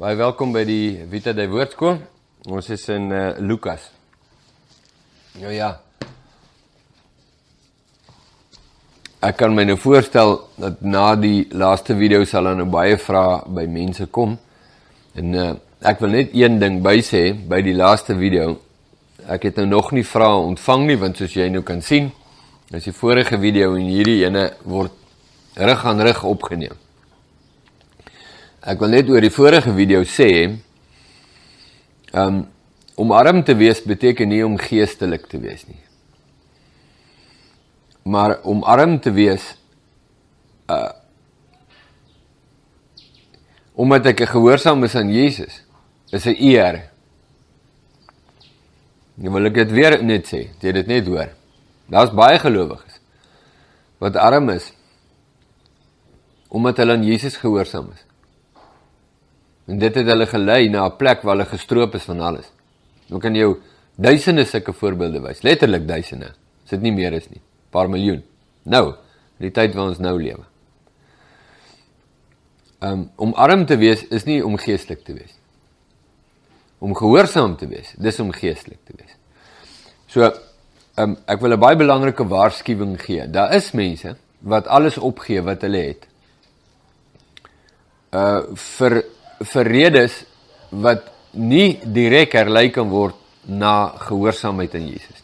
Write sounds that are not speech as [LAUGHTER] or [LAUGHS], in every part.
Baie welkom by die Vita Dei Woordskool. Ons is in uh, Lukas. Nou ja. Ek kan my nou voorstel dat na die laaste video sal daar nou baie vrae by mense kom. En uh, ek wil net een ding by sê by die laaste video. Ek het nou nog nie vrae ontvang nie want soos jy nou kan sien, is die vorige video en hierdie ene word rug aan rug opgeneem. Ek wil net oor die vorige video sê, um om arm te wees beteken nie om geestelik te wees nie. Maar om arm te wees uh omdat ek gehoorsaam is aan Jesus, is 'n eer. Nou wil ek dit weer net sê, jy dit net hoor. Daar's baie gelowiges wat arm is omdat hulle aan Jesus gehoorsaam is. En dit het hulle gelei na 'n plek waar hulle gestroop is van alles. Nou kan jy duisende sulke voorbeelde wys, letterlik duisende. As dit nie meer is nie, paar miljoen. Nou, die tyd waarin ons nou lewe. Um om arm te wees is nie om geestelik te wees. Om gehoorsaam te wees, dis om geestelik te wees. So, um ek wil 'n baie belangrike waarskuwing gee. Daar is mense wat alles opgee wat hulle het. Uh vir vir redes wat nie direk herlei kan word na gehoorsaamheid aan Jesus.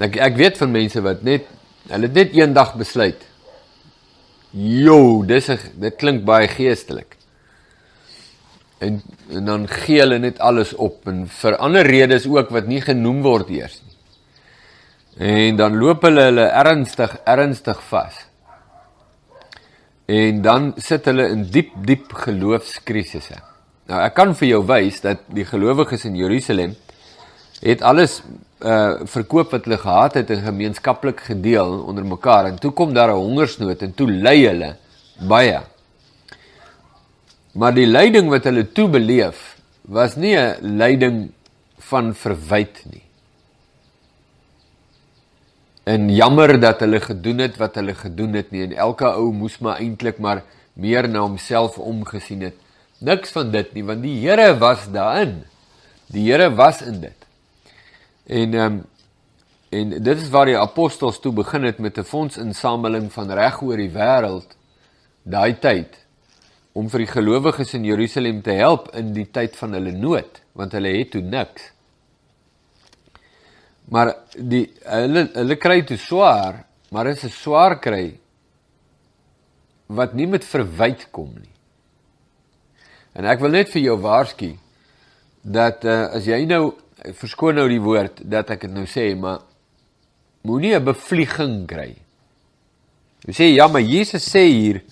Ek ek weet van mense wat net hulle net eendag besluit. Jo, dis 'n dit klink baie geestelik. En en dan gee hulle net alles op en vir ander redes ook wat nie genoem word eers nie. En dan loop hulle hulle ernstig ernstig vas. En dan sit hulle in diep diep geloofskrisisse. Nou ek kan vir jou wys dat die gelowiges in Jerusalem het alles uh verkoop wat hulle gehad het en gemeenskaplik gedeel onder mekaar en toe kom daar 'n hongersnood en toe ly hulle baie. Maar die lyding wat hulle toe beleef was nie 'n lyding van verwyd nie en jammer dat hulle gedoen het wat hulle gedoen het nie en elke ou moes maar eintlik maar meer na homself omgesien het. Niks van dit nie want die Here was daarin. Die Here was in dit. En ehm um, en dit is waar die apostels toe begin het met 'n fondsinsameling van reg oor die wêreld daai tyd om vir die gelowiges in Jerusalem te help in die tyd van hulle nood want hulle het toe niks. Maar die hulle hulle kry te swaar, maar is 'n swaar kry wat nie met verwyd kom nie. En ek wil net vir jou waarsku dat uh, as jy nou verskoon nou die woord dat ek dit nou sê, maar moenie 'n bevlieging kry. Jy sê ja, maar Jesus sê hier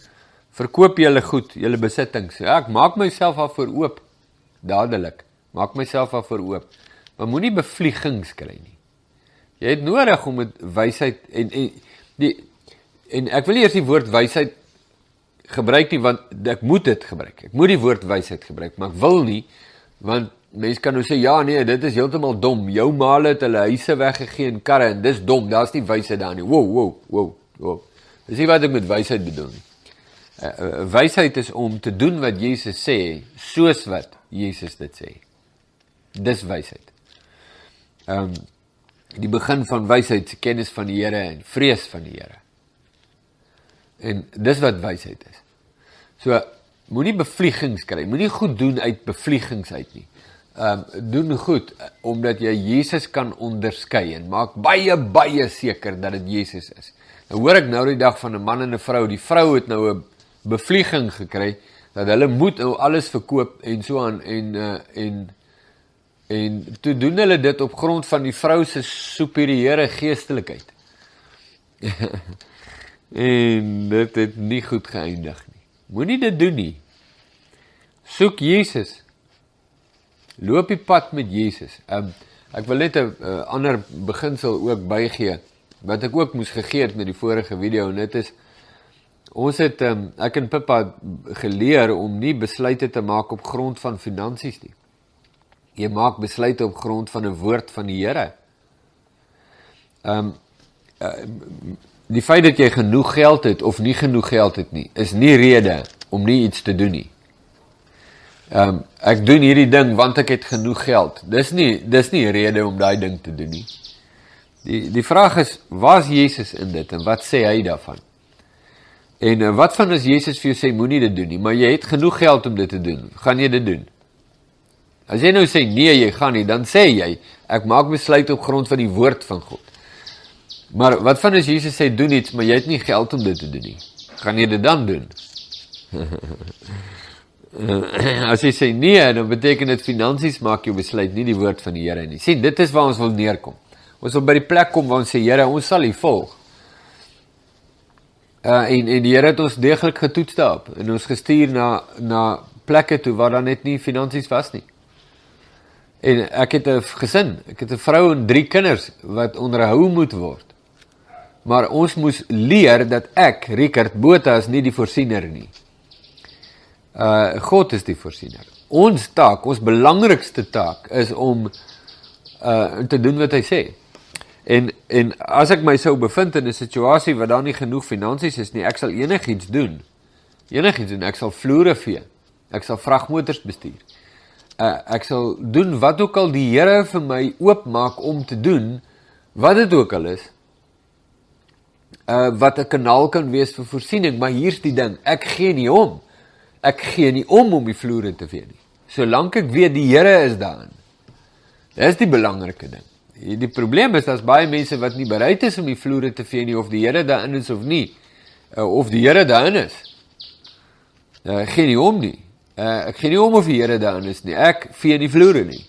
verkoop julle goed, julle besittings. Ja, ek maak myself af vir oop dadelik. Maak myself af vir oop. Maar moenie bevliegings kry nie. Jy het nodig om met wysheid en en die en ek wil eers die woord wysheid gebruik nie want ek moet dit gebruik. Ek moet die woord wysheid gebruik, maar ek wil nie want mense kan nou sê ja nee, dit is heeltemal dom. Jou maal het hulle huise weggegee en karre en dis dom. Daar's nie wysheid daar nie. Wow, wow, wow, wow. Dis nie wat ek met wysheid bedoel nie. Uh, uh, wysheid is om te doen wat Jesus sê soos wat Jesus dit sê. Dis wysheid. Ehm um, die begin van wysheid se kennis van die Here en vrees van die Here. En dis wat wysheid is. So moenie bevliegings kry, moenie goed doen uit bevliegings uit nie. Ehm um, doen goed omdat jy Jesus kan onderskei en maak baie baie seker dat dit Jesus is. Nou hoor ek nou die dag van 'n man en 'n vrou, die vrou het nou 'n bevlieging gekry dat hulle moet nou alles verkoop en so aan en uh, en En toe doen hulle dit op grond van die vrou se superieure geestelikheid. [LAUGHS] en dit het nie goed geëindig nie. Moenie dit doen nie. Soek Jesus. Loop die pad met Jesus. Um, ek wil net 'n uh, ander beginsel ook bygee wat ek ook moes gegee het met die vorige video en dit is ons het um, ek en Pippa geleer om nie besluite te maak op grond van finansies nie. Jy maak besluite op grond van 'n woord van die Here. Ehm um, die feit dat jy genoeg geld het of nie genoeg geld het nie, is nie rede om nie iets te doen nie. Ehm um, ek doen hierdie ding want ek het genoeg geld. Dis nie dis nie 'n rede om daai ding te doen nie. Die die vraag is, waar is Jesus in dit en wat sê hy daarvan? En uh, wat van as Jesus vir jou sê moenie dit doen nie, maar jy het genoeg geld om dit te doen. Gaan jy dit doen? As jy nou sê nee, jy gaan nie, dan sê jy ek maak besluit op grond van die woord van God. Maar wat van as Jesus sê doen iets, maar jy het nie geld om dit te doen nie? Gaan jy dit dan doen? [LAUGHS] as jy sê nee, dan beteken dit finansies maak jou besluit, nie die woord van die Here nie. sien, dit is waar ons wil neerkom. Ons wil by die plek kom waar ons sê Here, ons sal U volg. Uh en en die Here het ons deeglik getoets daarop en ons gestuur na na plekke toe waar daar net nie finansies was nie. En ek het 'n gesin, ek het 'n vrou en drie kinders wat onderhou moet word. Maar ons moes leer dat ek, Rickert Botha, is nie die voorsiener nie. Uh God is die voorsiener. Ons taak, ons belangrikste taak is om uh te doen wat hy sê. En en as ek my sou bevind in 'n situasie waar daar nie genoeg finansies is nie, ek sal enigiets doen. Enigiets doen. Ek sal vloere vee. Ek sal vragmotors bestuur. Uh ek sal doen wat ook al die Here vir my oopmaak om te doen, wat dit ook al is. Uh wat 'n kanaal kan wees vir voorsiening, maar hier's die ding, ek gee nie om ek gee nie om om die vloere te vee nie. Solank ek weet die Here is daarin. Dis die belangrike ding. Die probleem is dat baie mense wat nie bereid is om die vloere te vee nie of die Here daarin is of nie uh, of die Here daarin is. Uh, ek gee nie om nie. Uh, ek gee nie om of die Here daarin is nie. Ek vee die vloere nie.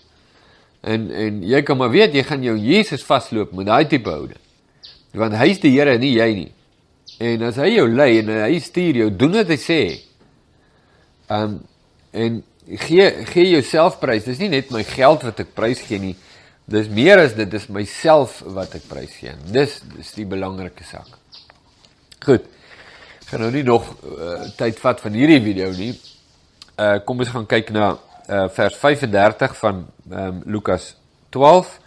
En en jy kan maar weet jy gaan jou Jesus vasloop met daai tipe houding. Want hy is die Here nie jy nie. En as hy jou lei en hy stuur jou, doen wat hy sê. Ehm um, en gee gee jouself prys. Dis nie net my geld wat ek prys gee nie. Dis meer as dit, dis myself wat ek prys gee. Dis dis die belangrike saak. Goed. Ek gaan nou nie nog uh, tyd vat van hierdie video nie. Uh kom ons gaan kyk na uh vers 35 van ehm um, Lukas 12.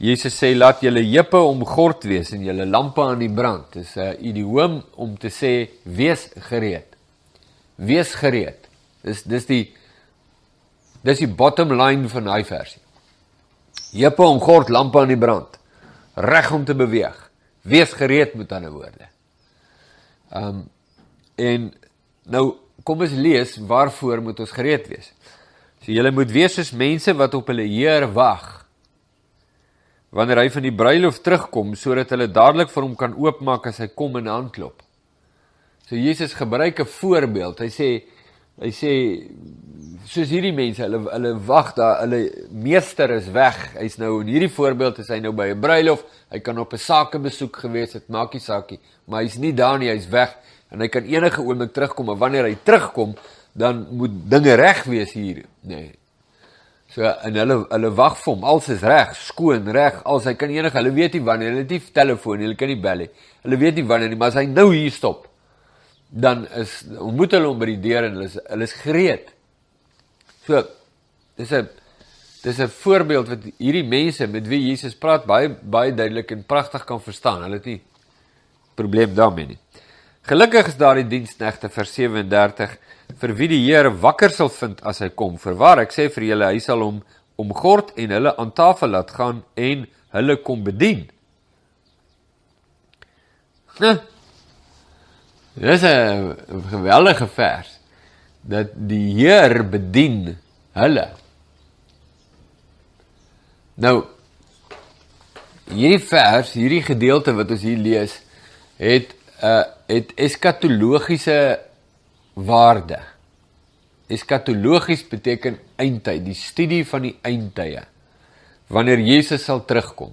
Jesus sê laat julle heupe omgord wees en julle lampe aan die brand. Dis 'n uh, idioom om te sê wees gereed. Wees gereed. Dis dis die dis die bottom line van daai versie. Jeppe om gord lampe aan die brand. Reg om te beweeg. Wees gereed met ander woorde. Ehm um, en nou kom ons lees waarvoor moet ons gereed wees. So julle moet wees soos mense wat op hulle Heer wag. Wanneer hy van die bruilof terugkom sodat hulle dadelik vir hom kan oopmaak as hy kom en aanklop. So Jesus gebruik 'n voorbeeld. Hy sê Hy sê soos hierdie mense, hulle hulle wag daar, hulle meester is weg. Hy's nou in hierdie voorbeeld is hy nou by 'n bruilof. Hy kan op 'n sakebesoek gewees het, maak nie saakie, maar hy's nie daar nie, hy's weg en hy kan enige oomblik terugkom, maar wanneer hy terugkom, dan moet dinge reg wees hier, nê. Nee. So en hulle hulle wag vir hom, alles is reg, skoon, reg, als hy kan enige, hulle weet nie wanneer, hulle het nie telefoon, hulle kan nie bel nie. Hulle weet nie wanneer nie, maar as hy nou hier stop, dan is ontmoet hulle hom by die deur en hulle is hulle is gereed. So dis 'n dis 'n voorbeeld wat hierdie mense met wie Jesus praat baie baie duidelik en pragtig kan verstaan. Hulle het nie probleem daarmee nie. Gelukkig is daardie diensknegte vers 37 vir wie die Here wakker sal vind as hy kom. Verwaar ek sê vir julle hy sal hom omgord en hulle aan tafel laat gaan en hulle kom bedien. Nou, Dis 'n geweldige vers dat die Heer bedien hulle. Nou hierdie vers, hierdie gedeelte wat ons hier lees, het uh, het eskatologiese waarde. Eskatologies beteken eindtyd, die studie van die eindtye. Wanneer Jesus sal terugkom.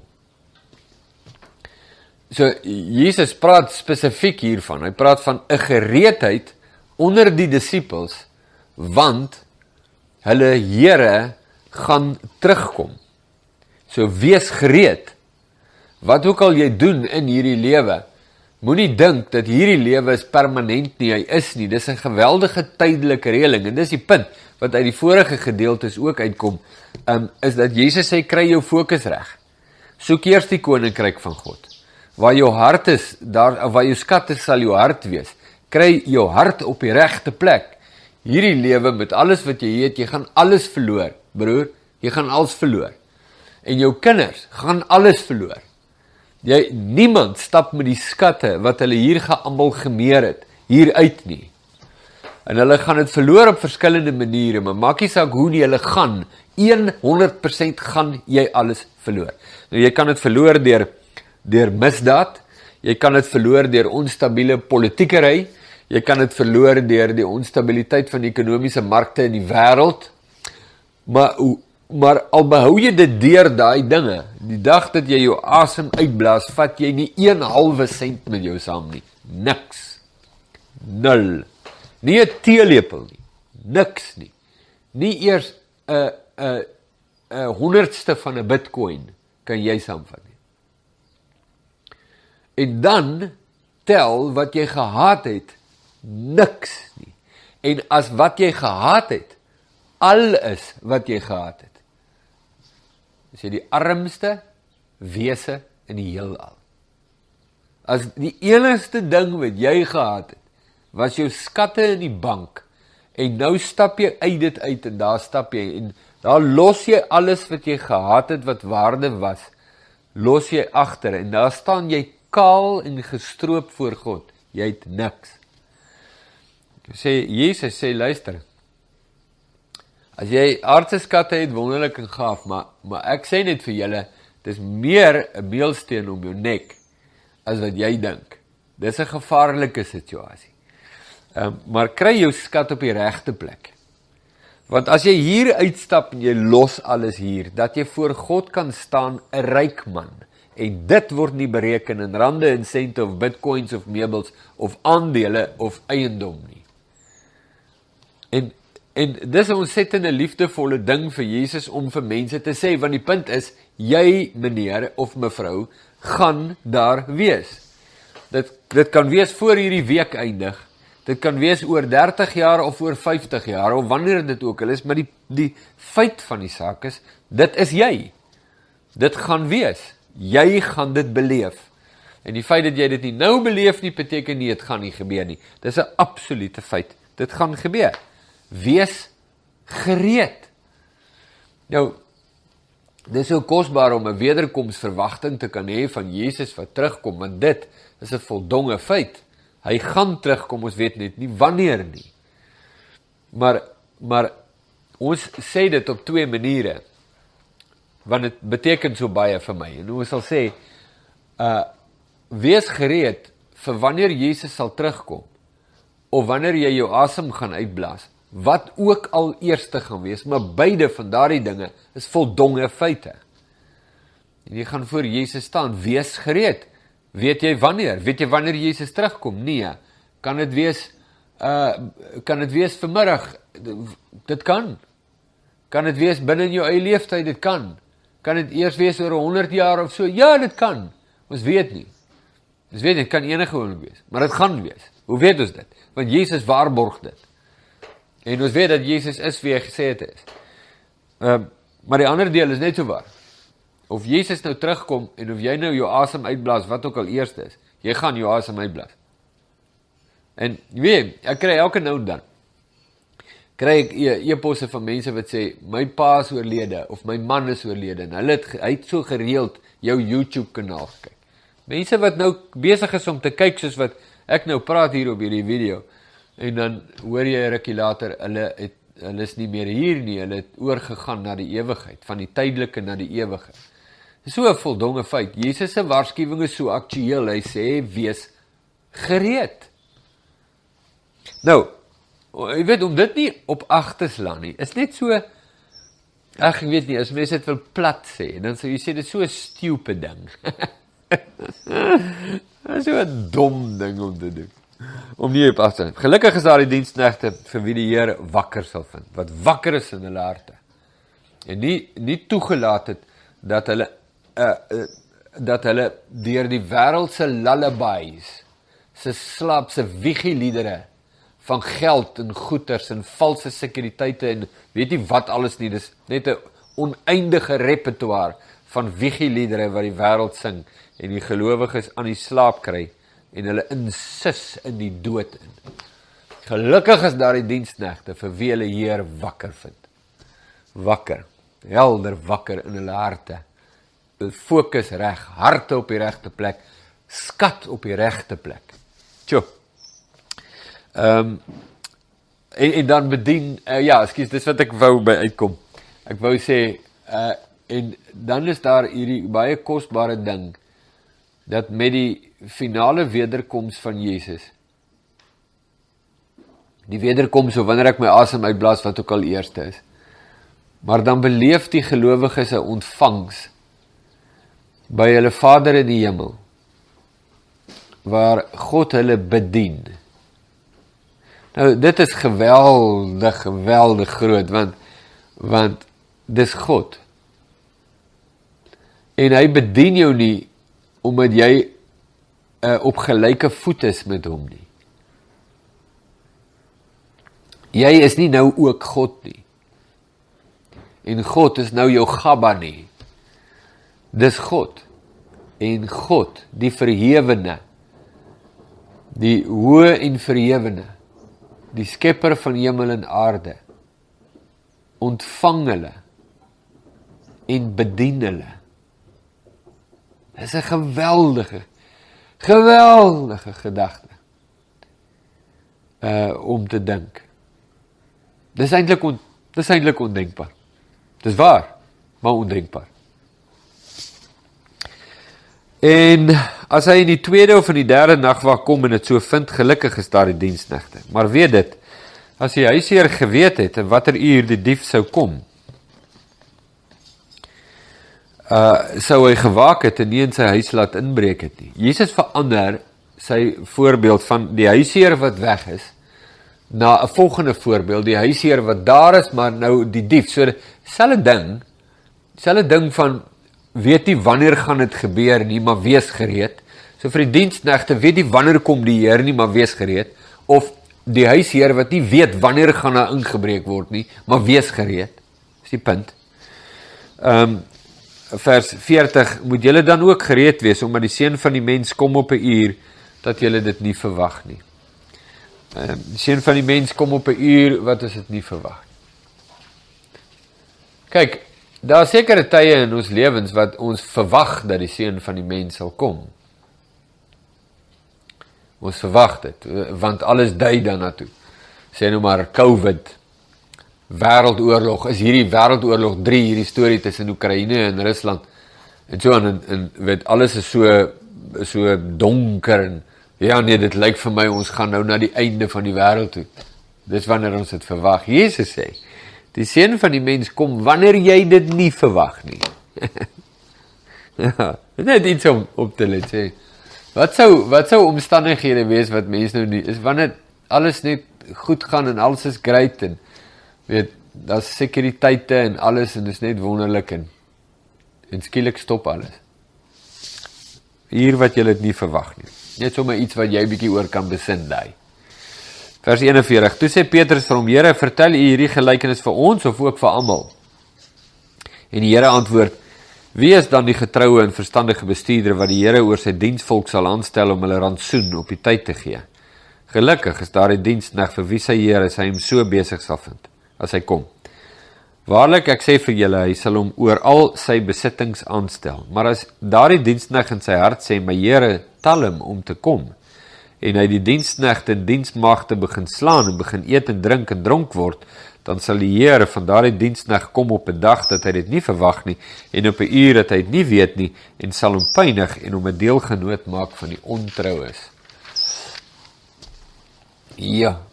So Jesus praat spesifiek hiervan. Hy praat van 'n gereedheid onder die disippels want hulle Here gaan terugkom. So wees gereed. Wat ook al jy doen in hierdie lewe, moenie dink dat hierdie lewe is permanent nie. Hy is nie. Dis 'n geweldige tydelike reëling en dis die punt wat uit die vorige gedeeltes ook uitkom. Um is dat Jesus sê kry jou fokus reg. Soek eers die koninkryk van God. Waar jou hart is, daar waar jou skat is, sal jou hart wees. Kry jou hart op die regte plek. hierdie lewe met alles wat jy het, jy gaan alles verloor, broer. Jy gaan alles verloor. En jou kinders gaan alles verloor. Jy niemand stap met die skatte wat hulle hier gealmal gemeer het hier uit nie. En hulle gaan dit verloor op verskillende maniere, maar maakie saak hoe nie hulle gaan 100% gaan jy alles verloor. Nou jy kan dit verloor deur deur misdaad, jy kan dit verloor deur onstabiele politiekery, jy kan dit verloor deur die onstabiliteit van die ekonomiese markte in die wêreld. Maar maar al behou jy dit deur daai dinge, die dag dat jy jou asem uitblaas, vat jy nie 1 halwe sent met jou saam nie. Niks. Nul. Nie 'n teelepel nie. Niks nie. Nie eers 'n 'n 'n honderdste van 'n Bitcoin kan jy saamvat nie. En dan tel wat jy gehaat het niks nie. En as wat jy gehaat het al is wat jy gehaat het is jy die armste wese in die heelal. As die enigste ding wat jy gehad het, was jou skatte in die bank en nou stap jy uit dit uit en daar stap jy en daar los jy alles wat jy gehad het wat waarde was, los jy agter en daar staan jy kaal en gestroop voor God. Jy het niks. Sê Jesus sê luister, As jy aardse skatte het, wonderlik en gaaf, maar maar ek sê net vir julle, dis meer 'n meelsteen om jou nek as wat jy dink. Dis 'n gevaarlike situasie. Ehm um, maar kry jou skat op die regte plek. Want as jy hier uitstap en jy los alles hier, dat jy voor God kan staan 'n ryk man en dit word nie bereken in rande en sente of bitcoins of meubels of aandele of eiendom nie. En En dis 'n ontsettende liefdevolle ding vir Jesus om vir mense te sê want die punt is jy meneer of mevrou gaan daar wees. Dit dit kan wees voor hierdie week eindig. Dit kan wees oor 30 jaar of oor 50 jaar of wanneer dit ook al is, maar die die feit van die saak is dit is jy. Dit gaan wees. Jy gaan dit beleef. En die feit dat jy dit nie nou beleef nie beteken nie dit gaan nie gebeur nie. Dis 'n absolute feit. Dit gaan gebeur wees gereed. Nou dis so kosbaar om 'n wederkomsverwagting te kan hê van Jesus wat terugkom want dit is 'n voldonge feit. Hy gaan terugkom, ons weet net nie wanneer nie. Maar maar ons sê dit op twee maniere. Want dit beteken so baie vir my. En ons sal sê uh wees gereed vir wanneer Jesus sal terugkom of wanneer jy jou asem gaan uitblaas wat ook al eerste gaan wees, maar beide van daardie dinge is voldonge feite. En jy gaan voor Jesus staan, wees gereed. Weet jy wanneer? Weet jy wanneer Jesus terugkom? Nee. Kan dit wees uh kan dit wees vanmiddag? Dit kan. Kan dit wees binne in jou eie lewenstyd? Dit kan. Kan dit eers wees oor 100 jaar of so? Ja, dit kan. Ons weet nie. Ons weet dit kan enige oomblik wees, maar dit gaan wees. Hoe weet ons dit? Want Jesus waarborg dit. En ons weet dat Jesus is wie hy gesê het is. Ehm uh, maar die ander deel is net so waar. Of Jesus nou terugkom en of jy nou jou asem uitblaas wat ook al eers is, jy gaan jou asem uitblaas. En jy weet, ek kry elke nou dan kry ek e-posse van mense wat sê my pa is oorlede of my man is oorlede en hulle het hy het so gereeld jou YouTube kanaal kyk. Mense wat nou besig is om te kyk soos wat ek nou praat hier op hierdie video. En dan hoor jy rukkie later hulle het hulle is nie meer hier nie, hulle het oorgegaan na die ewigheid, van die tydelike na die ewige. Dis so 'n voldonge feit. Jesus se waarskuwing is so aktueel. Hy sê wees gereed. Nou, jy weet om dit nie op agters laat nie. Is net so Ag ek weet nie, as mense dit wil plat sê, dan sou jy sê dit is so 'n stupid ding. [LAUGHS] Dit is so 'n dom ding om te doen om nie op afstand. Gelukkig is daar die diensknegte vir wie die Here wakker sal vind, wat wakker is in hulle harte. En nie nie toegelaat het dat hulle uh, uh dat hulle deur die wêreld se lullabies, se slaap se wiegeliedere van geld en goederes en valse sekuriteite en weet jy wat alles nie, dis net 'n oneindige repertoire van wiegeliedere wat die wêreld sing en die gelowiges aan die slaap kry en hulle insis in die dood in. Gelukkig is daar die diensknegte vir wie hulle Heer wakker vind. Wakker, helder wakker in hulle harte. Fokus reg, harte op die regte plek, skat op die regte plek. Tjoe. Ehm um, en, en dan bedien uh, ja, ekskuus, dis wat ek wou by uitkom. Ek wou sê uh en dan is daar hierdie baie kosbare ding dat met die finale wederkoms van Jesus die wederkoms so wanneer ek my asem uitblaas wat ook al eerste is. Maar dan beleef die gelowiges 'n ontvangs by hulle Vader in die hemel waar God hulle bedien. Nou dit is geweldig, geweldig groot want want dis God. En hy bedien jou nie omdat jy uh, op gelyke voet is met hom nie. Jy is nie nou ook God nie. En God is nou jou Gabba nie. Dis God. En God, die verhewene, die hoë en verhewene die skepper van hemel en aarde ontvang hulle en bedien hulle. Dis 'n geweldige geweldige gedagte. Uh om te dink. Dis eintlik on, dis eintlik ondenkbaar. Dis waar, maar ondenkbaar. En as hy in die tweede of in die derde nag waar kom en dit so vind, gelukkig is daar die diensnegte. Maar weet dit, as die huisheer geweet het en watter uur die dief sou kom, uh sou hy gewaak het en nie in sy huis laat inbreek het nie. Jesus verander sy voorbeeld van die huisheer wat weg is na 'n volgende voorbeeld, die huisheer wat daar is maar nou die dief. So selfe ding, selfe ding van weet nie wanneer gaan dit gebeur nie, maar wees gereed. So vir die diensknegte weet nie wanneer kom die Here nie, maar wees gereed. Of die huisheer wat nie weet wanneer gaan daar ingebreek word nie, maar wees gereed. Dis die punt. Ehm um, vers 40 moet julle dan ook gereed wees omdat die seun van die mens kom op 'n uur dat julle dit nie verwag nie. Ehm um, die seun van die mens kom op 'n uur wat is dit nie verwag nie. Kyk, Daar is sekere tye in ons lewens wat ons verwag dat die seun van die mens sal kom. Ons verwag dit want alles dui daarna toe. Sê nou maar COVID wêreldoorlog is hierdie wêreldoorlog 3 hierdie storie tussen Oekraïne en Rusland. En so en en weet alles is so so donker en ja nee dit lyk vir my ons gaan nou na die einde van die wêreld toe. Dis wanneer ons dit verwag. Jesus sê Die seun van die mens kom wanneer jy dit nie verwag nie. [LAUGHS] ja, net iets om op te let sê. Wat sou wat sou omstandighede wees wat mense nou nie is wanneer alles net goed gaan en alles is great en weet daar's sekuriteite en alles en dit is net wonderlik en en skielik stop alles. Hier wat jy dit nie verwag nie. Net sommer iets wat jy bietjie oor kan besin daai. Vers 41. Toe sê Petrus vir hom: "Here, vertel U hierdie gelykenis vir ons of ook vir almal?" En die Here antwoord: "Wie is dan die getroue en verstandige bestuurder wat die Here oor sy diensvolk sal aanstel om hulle rantsoen op die tyd te gee? Gelukkig is daar 'n diensneg vir wie sy Here sy hom so besig sal vind as hy kom. Waarlik ek sê vir julle, hy sal hom oor al sy besittings aanstel. Maar as daardie diensneg in sy hart sê: "My Here, tel hom om te kom," en hy die diensknegte en diensmagte begin slaan en begin eet en drink en dronk word, dan sal die Here van daardie diensknegt kom op 'n dag dat hy dit nie verwag nie en op 'n uur dat hy dit nie weet nie en sal hom pynig en hom 'n deelgenoot maak van die ontroues. Ja.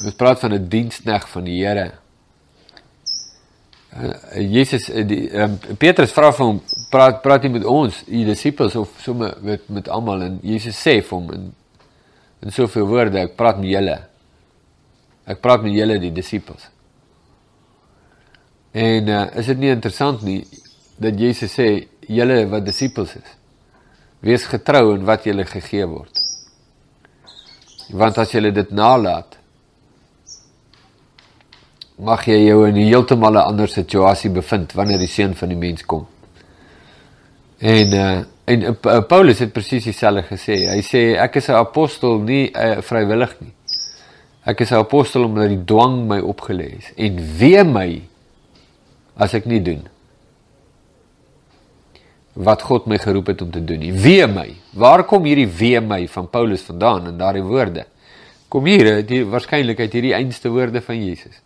Ons praat van 'n diensknegt van die Here. Uh, Jesus uh, die um, Petrus vra vir hom praat praat hy met ons, die disippels of sommer met met almal en Jesus sê vir hom in in soveel woorde, ek praat met julle. Ek praat met julle die disippels. En uh, is dit nie interessant nie dat Jesus sê julle wat disippels is, wees getrou in wat julle gegee word. Want as julle dit nalat, mag jy jou in 'n heeltemal 'n ander situasie bevind wanneer die seun van die mens kom. En uh En uh, Paulus het presies dieselfde gesê. Hy sê ek is 'n apostel nie uh, vrywillig nie. Ek is 'n apostel omdat die dwang my opgelê is en wee my as ek nie doen wat God my geroep het om te doen nie. Wee my. Waar kom hierdie wee my van Paulus vandaan in daardie woorde? Kom hier, die waarskynlik uit hierdie einste woorde van Jesus.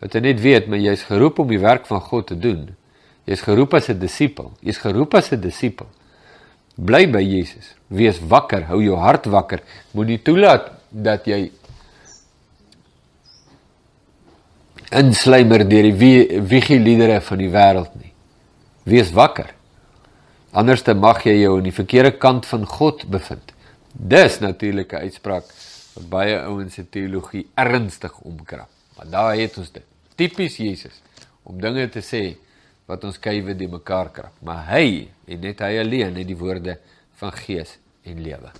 Dat jy net weet, maar jy's geroep om die werk van God te doen. Jy's geroep as 'n disipel. Jy's geroep as 'n disipel. Bly by Jesus. Wees wakker, hou jou hart wakker. Moenie toelaat dat jy insluimer deur die wigieliedere van die wêreld nie. Wees wakker. Anders dan mag jy jou aan die verkeerde kant van God bevind. Dis natuurlike uitspraak wat baie ouens se teologie ernstig omkrap. Maar daar het ons dit. Tipies Jesus om dinge te sê wat ons kywe die mekaar krap. Maar hy en net hy alleen het die woorde van gees en lewe.